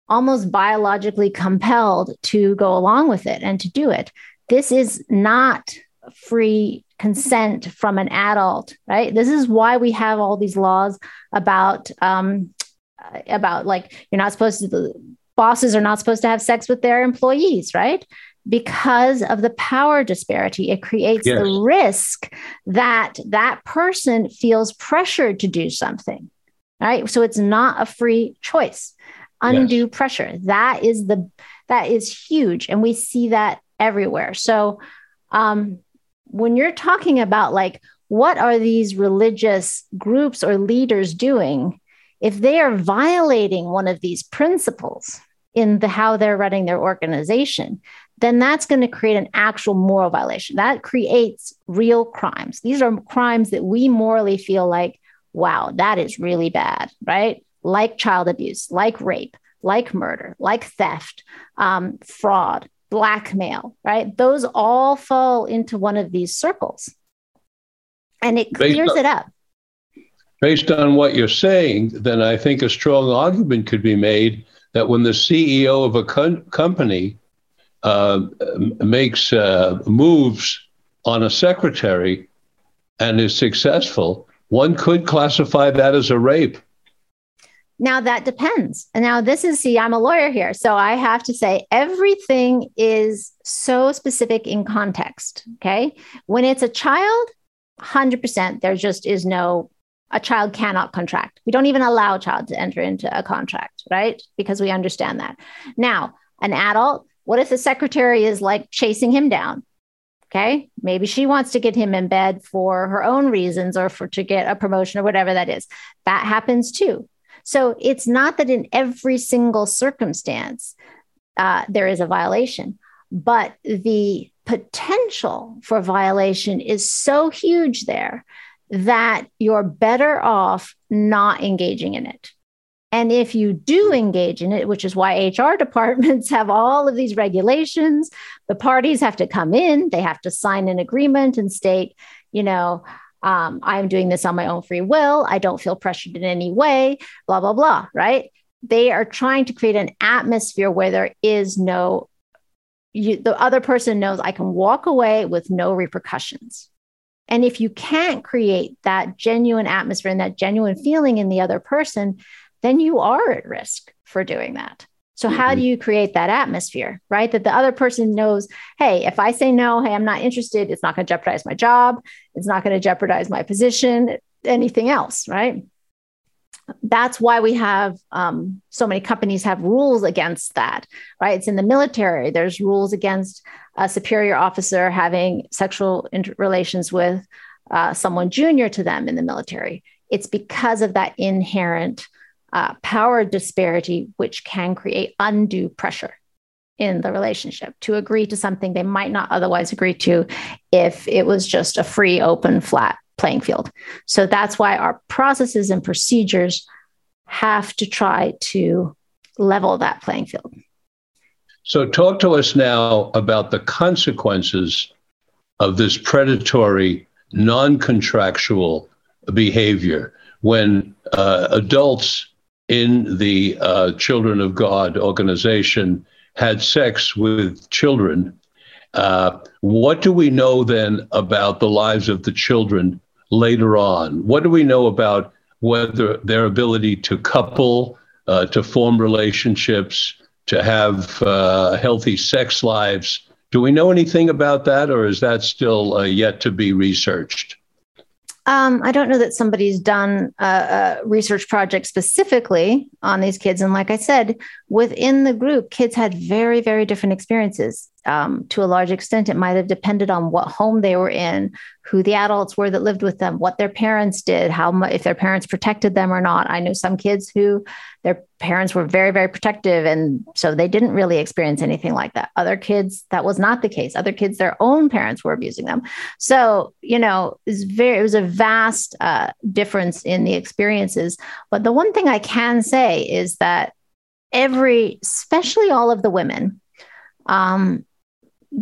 almost biologically compelled to go along with it and to do it. This is not free consent from an adult, right? This is why we have all these laws about um, about like you're not supposed to bosses are not supposed to have sex with their employees, right? Because of the power disparity it creates yes. the risk that that person feels pressured to do something right so it's not a free choice undue yes. pressure that is the that is huge and we see that everywhere so um when you're talking about like what are these religious groups or leaders doing if they are violating one of these principles in the how they're running their organization then that's going to create an actual moral violation. That creates real crimes. These are crimes that we morally feel like, wow, that is really bad, right? Like child abuse, like rape, like murder, like theft, um, fraud, blackmail, right? Those all fall into one of these circles. And it clears on, it up. Based on what you're saying, then I think a strong argument could be made that when the CEO of a co- company uh, makes uh, moves on a secretary and is successful, one could classify that as a rape. Now that depends. And now this is see, I'm a lawyer here. So I have to say everything is so specific in context. Okay. When it's a child, 100%, there just is no, a child cannot contract. We don't even allow a child to enter into a contract, right? Because we understand that. Now, an adult, what if the secretary is like chasing him down? Okay. Maybe she wants to get him in bed for her own reasons or for to get a promotion or whatever that is. That happens too. So it's not that in every single circumstance uh, there is a violation, but the potential for violation is so huge there that you're better off not engaging in it. And if you do engage in it, which is why HR departments have all of these regulations, the parties have to come in, they have to sign an agreement and state, you know, um, I'm doing this on my own free will. I don't feel pressured in any way, blah, blah, blah, right? They are trying to create an atmosphere where there is no, you, the other person knows I can walk away with no repercussions. And if you can't create that genuine atmosphere and that genuine feeling in the other person, then you are at risk for doing that. So, how do mm-hmm. you create that atmosphere, right? That the other person knows, hey, if I say no, hey, I'm not interested, it's not going to jeopardize my job, it's not going to jeopardize my position, anything else, right? That's why we have um, so many companies have rules against that, right? It's in the military. There's rules against a superior officer having sexual inter- relations with uh, someone junior to them in the military. It's because of that inherent uh, power disparity, which can create undue pressure in the relationship to agree to something they might not otherwise agree to if it was just a free, open, flat playing field. So that's why our processes and procedures have to try to level that playing field. So, talk to us now about the consequences of this predatory, non contractual behavior when uh, adults in the uh, Children of God organization had sex with children Uh, what do we know then about the lives of the children later on? What do we know about whether their ability to couple, uh, to form relationships, to have uh, healthy sex lives? Do we know anything about that, or is that still uh, yet to be researched? Um, I don't know that somebody's done a, a, research project specifically on these kids. And like I said, within the group, kids had very, very different experiences. Um, to a large extent, it might have depended on what home they were in, who the adults were that lived with them, what their parents did, how if their parents protected them or not. I know some kids who their parents were very, very protective. And so they didn't really experience anything like that. Other kids, that was not the case. Other kids, their own parents were abusing them. So, you know, it's very, it was a vast uh, difference in the experiences. But the one thing I can say is that every, especially all of the women, um,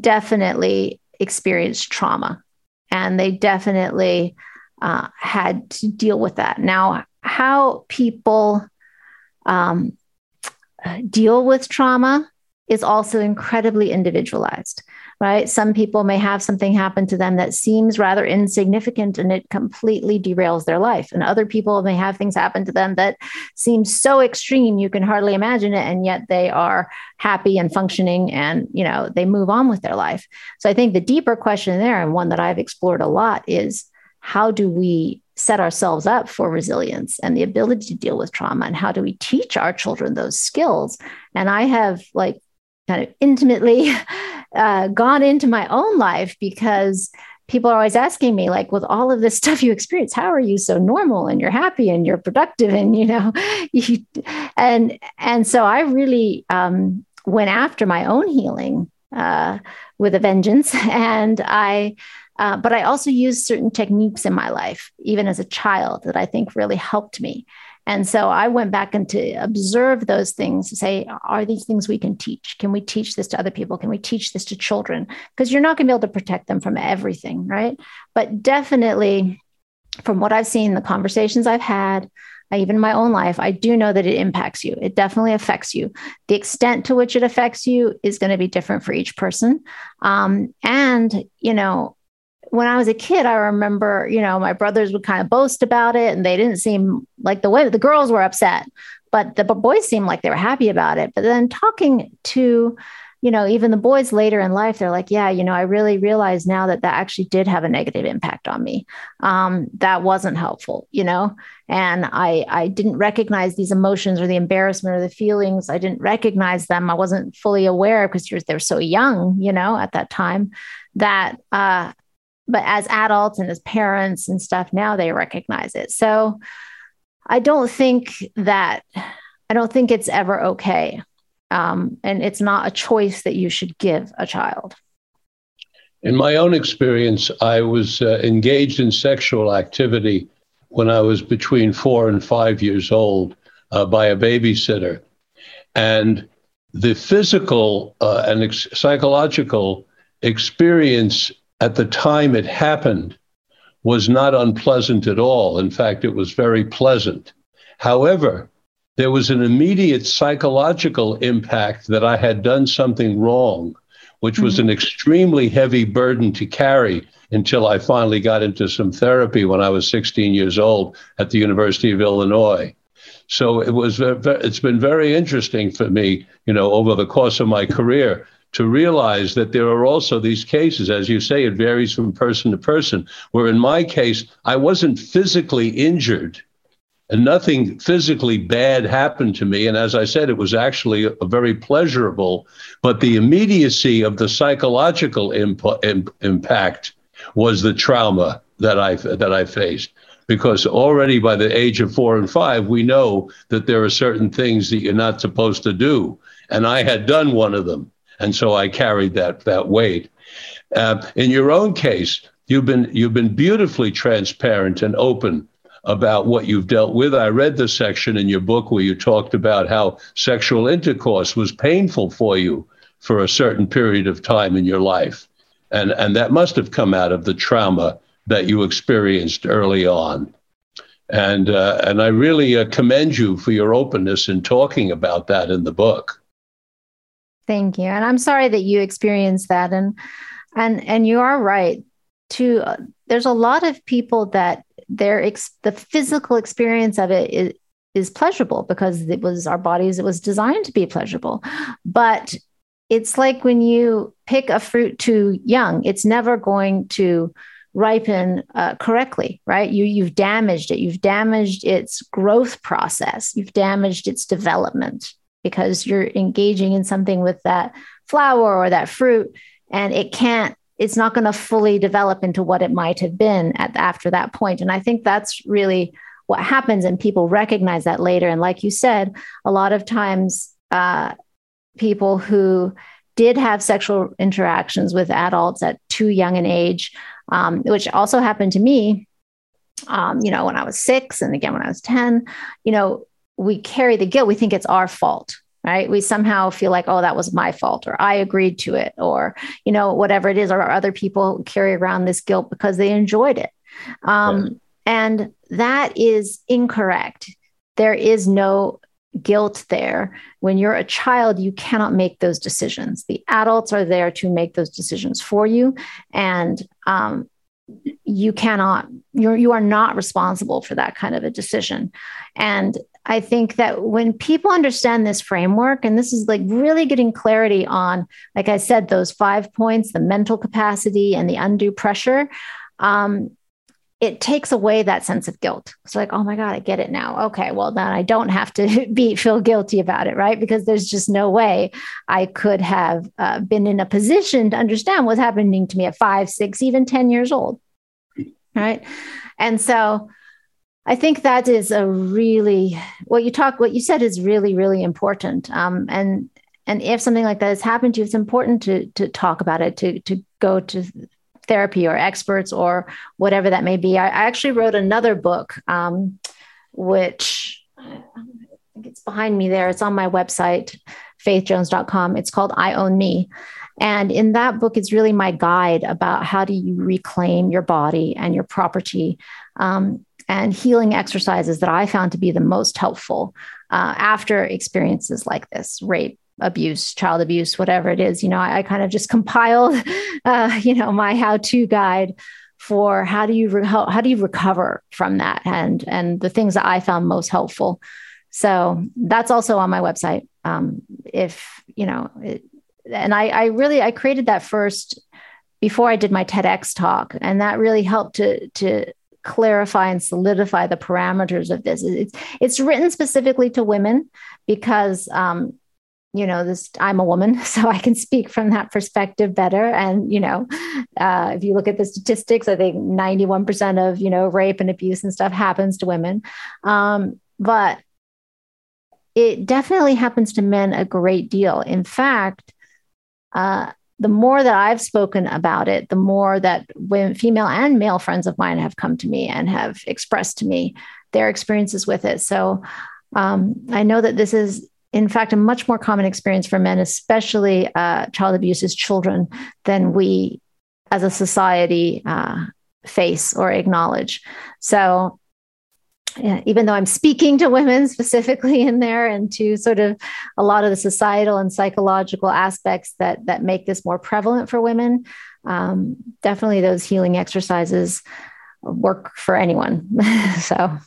definitely experienced trauma and they definitely uh, had to deal with that. Now, how people um, deal with trauma is also incredibly individualized right? Some people may have something happen to them that seems rather insignificant and it completely derails their life. And other people may have things happen to them that seem so extreme you can hardly imagine it. And yet they are happy and functioning and, you know, they move on with their life. So I think the deeper question there, and one that I've explored a lot, is how do we set ourselves up for resilience and the ability to deal with trauma? And how do we teach our children those skills? And I have like kind of intimately uh, gone into my own life because people are always asking me like with all of this stuff you experience how are you so normal and you're happy and you're productive and you know you, and and so i really um, went after my own healing uh, with a vengeance. And i uh, but i also used certain techniques in my life even as a child that i think really helped me and so I went back and to observe those things say, are these things we can teach? Can we teach this to other people? Can we teach this to children? Because you're not going to be able to protect them from everything, right? But definitely, from what I've seen, the conversations I've had, even my own life, I do know that it impacts you. It definitely affects you. The extent to which it affects you is going to be different for each person. Um, and, you know, when I was a kid, I remember, you know, my brothers would kind of boast about it and they didn't seem like the way the girls were upset, but the boys seemed like they were happy about it. But then talking to, you know, even the boys later in life, they're like, yeah, you know, I really realized now that that actually did have a negative impact on me. Um, that wasn't helpful, you know, and I I didn't recognize these emotions or the embarrassment or the feelings. I didn't recognize them. I wasn't fully aware because they were so young, you know, at that time that uh, but as adults and as parents and stuff now they recognize it. So i don't think that i don't think it's ever okay. Um, and it's not a choice that you should give a child. In my own experience i was uh, engaged in sexual activity when i was between four and five years old uh, by a babysitter. And the physical uh, and ex- psychological experience at the time it happened was not unpleasant at all. In fact, it was very pleasant. However, there was an immediate psychological impact that I had done something wrong, which was mm-hmm. an extremely heavy burden to carry until I finally got into some therapy when I was 16 years old at the University of Illinois. So it was it's been very interesting for me, you know, over the course of my career to realize that there are also these cases, as you say, it varies from person to person, where in my case, I wasn't physically injured and nothing physically bad happened to me. And as I said, it was actually a, very pleasurable, but the immediacy of the psychological imp- impact was the trauma that I, that I faced. Because already by the age of four and five, we know that there are certain things that you're not supposed to do. And I had done one of them and so I carried that that weight. Uh, in your own case, you've been you've been beautifully transparent and open about what you've dealt with. I read the section in your book where you talked about how sexual intercourse was painful for you for a certain period of time in your life, and and that must have come out of the trauma that you experienced early on. And uh, and I really uh, commend you for your openness in talking about that in the book. Thank you. And I'm sorry that you experienced that. And and and you are right. To uh, there's a lot of people that their ex- the physical experience of it is is pleasurable because it was our bodies it was designed to be pleasurable. But it's like when you pick a fruit too young, it's never going to ripen uh, correctly, right? You you've damaged it. You've damaged its growth process. You've damaged its development because you're engaging in something with that flower or that fruit, and it can't. It's not going to fully develop into what it might have been at after that point. And I think that's really what happens, and people recognize that later. And like you said, a lot of times, uh, people who did have sexual interactions with adults at too young an age um, which also happened to me, um, you know, when I was six and again when I was 10, you know, we carry the guilt. We think it's our fault, right? We somehow feel like, oh, that was my fault, or I agreed to it, or, you know, whatever it is, or other people carry around this guilt because they enjoyed it. Um, right. And that is incorrect. There is no guilt there. When you're a child, you cannot make those decisions. The adults are there to make those decisions for you. And um, you cannot, you're, you are not responsible for that kind of a decision. And I think that when people understand this framework, and this is like really getting clarity on, like I said, those five points the mental capacity and the undue pressure. Um, it takes away that sense of guilt. It's like, oh my God, I get it now. Okay, well then I don't have to be feel guilty about it, right? Because there's just no way I could have uh, been in a position to understand what's happening to me at five, six, even ten years old, right? And so, I think that is a really what you talk, what you said is really, really important. Um, and and if something like that has happened to you, it's important to to talk about it, to to go to therapy or experts or whatever that may be. I, I actually wrote another book, um, which I think it's behind me there. It's on my website, faithjones.com. It's called I Own Me. And in that book, it's really my guide about how do you reclaim your body and your property um, and healing exercises that I found to be the most helpful uh, after experiences like this rape, abuse, child abuse, whatever it is. You know, I, I kind of just compiled, uh, you know, my how-to guide for how do you re- how, how do you recover from that and and the things that I found most helpful. So that's also on my website. Um, if you know, it, and I, I really I created that first before I did my TEDx talk, and that really helped to to clarify and solidify the parameters of this. It's it's written specifically to women because um, you know this i'm a woman so i can speak from that perspective better. And you know uh, if you look at the statistics i think 91% of you know rape and abuse and stuff happens to women. Um, but it definitely happens to men a great deal. In fact uh, the more that I've spoken about it, the more that when female and male friends of mine have come to me and have expressed to me their experiences with it. So um, I know that this is in fact, a much more common experience for men, especially uh, child abuse as children, than we as a society uh, face or acknowledge. So, even though I'm speaking to women specifically in there and to sort of a lot of the societal and psychological aspects that that make this more prevalent for women, um, definitely those healing exercises work for anyone. so.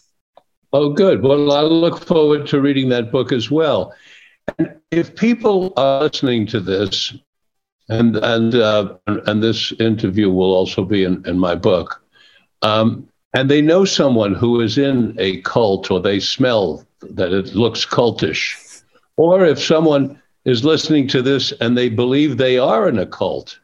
Oh, good. Well, I look forward to reading that book as well. And if people are listening to this, and and uh, and this interview will also be in, in my book, um, and they know someone who is in a cult, or they smell that it looks cultish, or if someone is listening to this and they believe they are in a cult,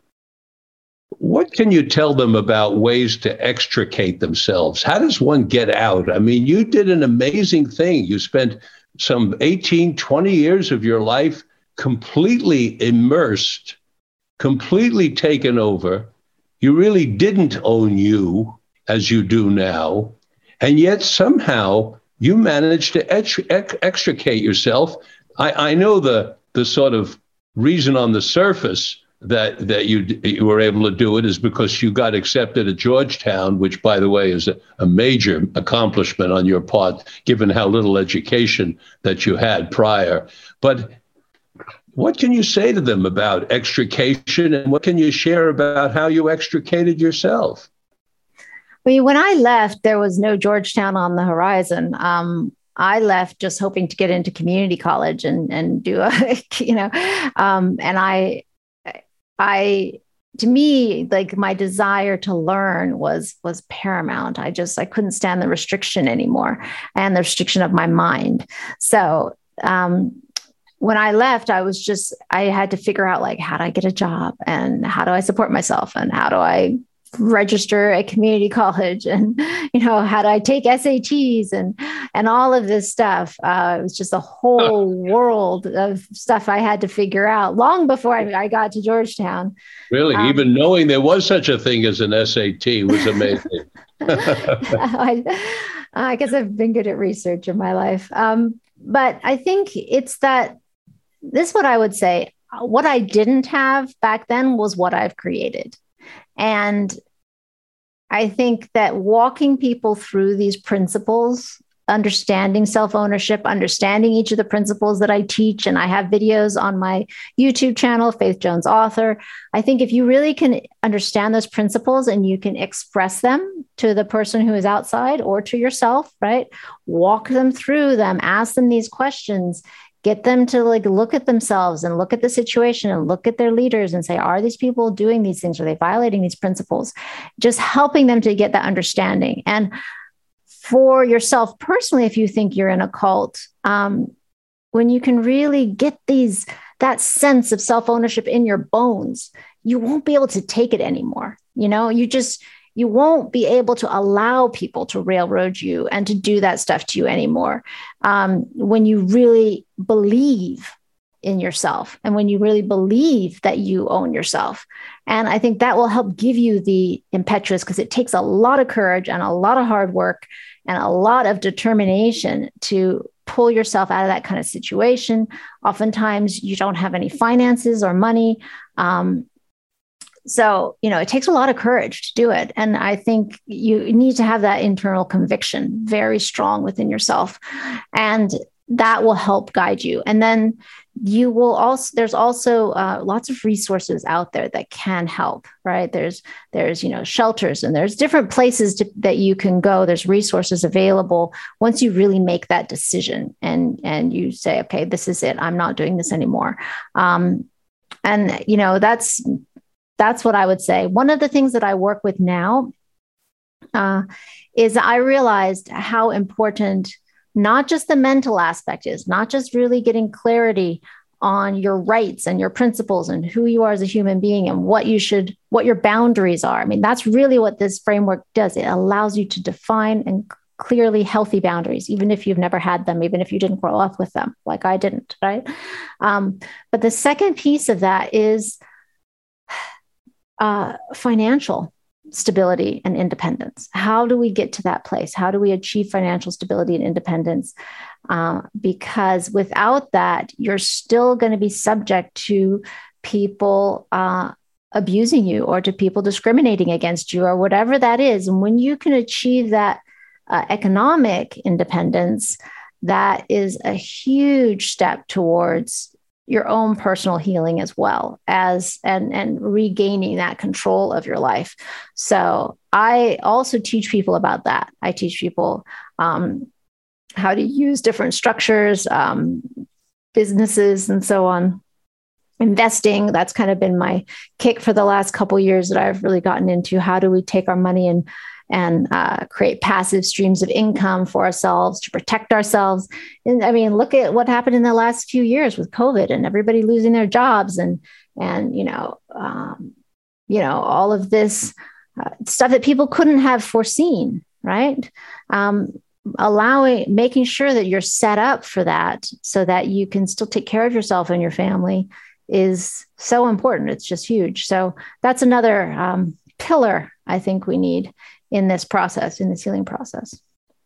what can you tell them about ways to extricate themselves? How does one get out? I mean, you did an amazing thing. You spent some 18, 20 years of your life completely immersed, completely taken over. You really didn't own you as you do now. And yet somehow you managed to extricate yourself. I, I know the, the sort of reason on the surface that that you you were able to do it is because you got accepted at Georgetown, which, by the way, is a, a, major accomplishment on your part, given how little education that you had prior. But what can you say to them about extrication and what can you share about how you extricated yourself? I mean, when I left, there was no Georgetown on the horizon. Um, I left just hoping to get into community college and and do a you know, um, and I I to me like my desire to learn was was paramount. I just I couldn't stand the restriction anymore and the restriction of my mind. So um, when I left, I was just I had to figure out like how do I get a job and how do I support myself and how do I register at community college and you know how do i take sats and and all of this stuff. Uh, it was just a whole world of stuff i had to figure out long before i, I got to georgetown. Really? Um, even knowing there was such a thing as an sat was amazing. I, I, guess i've been good at research in my life. Um, but i think it's that this is what i would say what i didn't have back then was what i've created. And I think that walking people through these principles, understanding self ownership, understanding each of the principles that I teach, and I have videos on my YouTube channel, Faith Jones Author. I think if you really can understand those principles and you can express them to the person who is outside or to yourself, right? Walk them through them, ask them these questions get them to like look at themselves and look at the situation and look at their leaders and say are these people doing these things? Are they violating these principles? Just helping them to get that understanding. And for yourself personally if you think you're in a cult um, when you can really get these that sense of self-ownership in your bones you won't be able to take it anymore. You know you just you won't be able to allow people to railroad you and to do that stuff to you anymore. Um, when you really believe in yourself and when you really believe that you own yourself. And I think that will help give you the impetus because it takes a lot of courage and a lot of hard work and a lot of determination to pull yourself out of that kind of situation. Oftentimes, you don't have any finances or money. Um, so, you know, it takes a lot of courage to do it. And I think you need to have that internal conviction very strong within yourself. And that will help guide you. And then you will also there's also uh, lots of resources out there that can help right there's there's you know shelters and there's different places to, that you can go there's resources available once you really make that decision and and you say okay this is it i'm not doing this anymore um, and you know that's that's what I would say. One of the things that I work with now uh, is I realized how important not just the mental aspect is, not just really getting clarity on your rights and your principles and who you are as a human being and what you should, what your boundaries are. I mean, that's really what this framework does. It allows you to define and clearly healthy boundaries, even if you've never had them, even if you didn't grow up with them, like I didn't, right? Um, but the second piece of that is uh, financial stability and independence. How do we get to that place? How do we achieve financial stability and independence? Uh, because without that, you're still going to be subject to people uh, abusing you or to people discriminating against you or whatever that is. And when you can achieve that uh, economic independence, that is a huge step towards your own personal healing as well as and and regaining that control of your life. So i also teach people about that. I teach people um, how to use different structures um, businesses and so on. Investing that's kind of been my kick for the last couple years that i've really gotten into. How do we take our money and and uh, create passive streams of income for ourselves to protect ourselves. And I mean, look at what happened in the last few years with COVID and everybody losing their jobs and and you know um, you know all of this uh, stuff that people couldn't have foreseen, right? Um, allowing making sure that you're set up for that so that you can still take care of yourself and your family is so important it's just huge so that's another um, pillar i think we need in this process, in this healing process.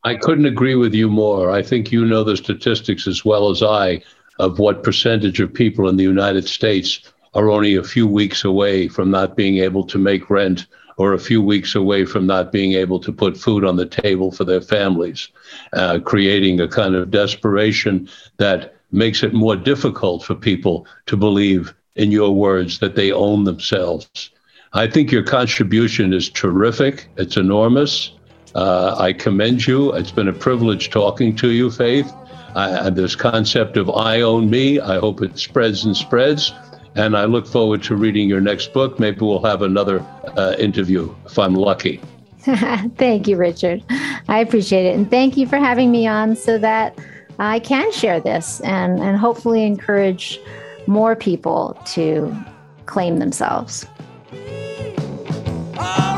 I couldn't agree with you more. I think you know the statistics as well as I of what percentage of people in the United States are only a few weeks away from not being able to make rent or a few weeks away from not being able to put food on the table for their families, uh, creating a kind of desperation that makes it more difficult for people to believe, in your words, that they own themselves. I think your contribution is terrific. It's enormous. Uh, I commend you. It's been a privilege talking to you, Faith. Uh, this concept of I own me, I hope it spreads and spreads. And I look forward to reading your next book. Maybe we'll have another uh, interview if I'm lucky. thank you, Richard. I appreciate it. And thank you for having me on so that I can share this and, and hopefully encourage more people to claim themselves. Oh!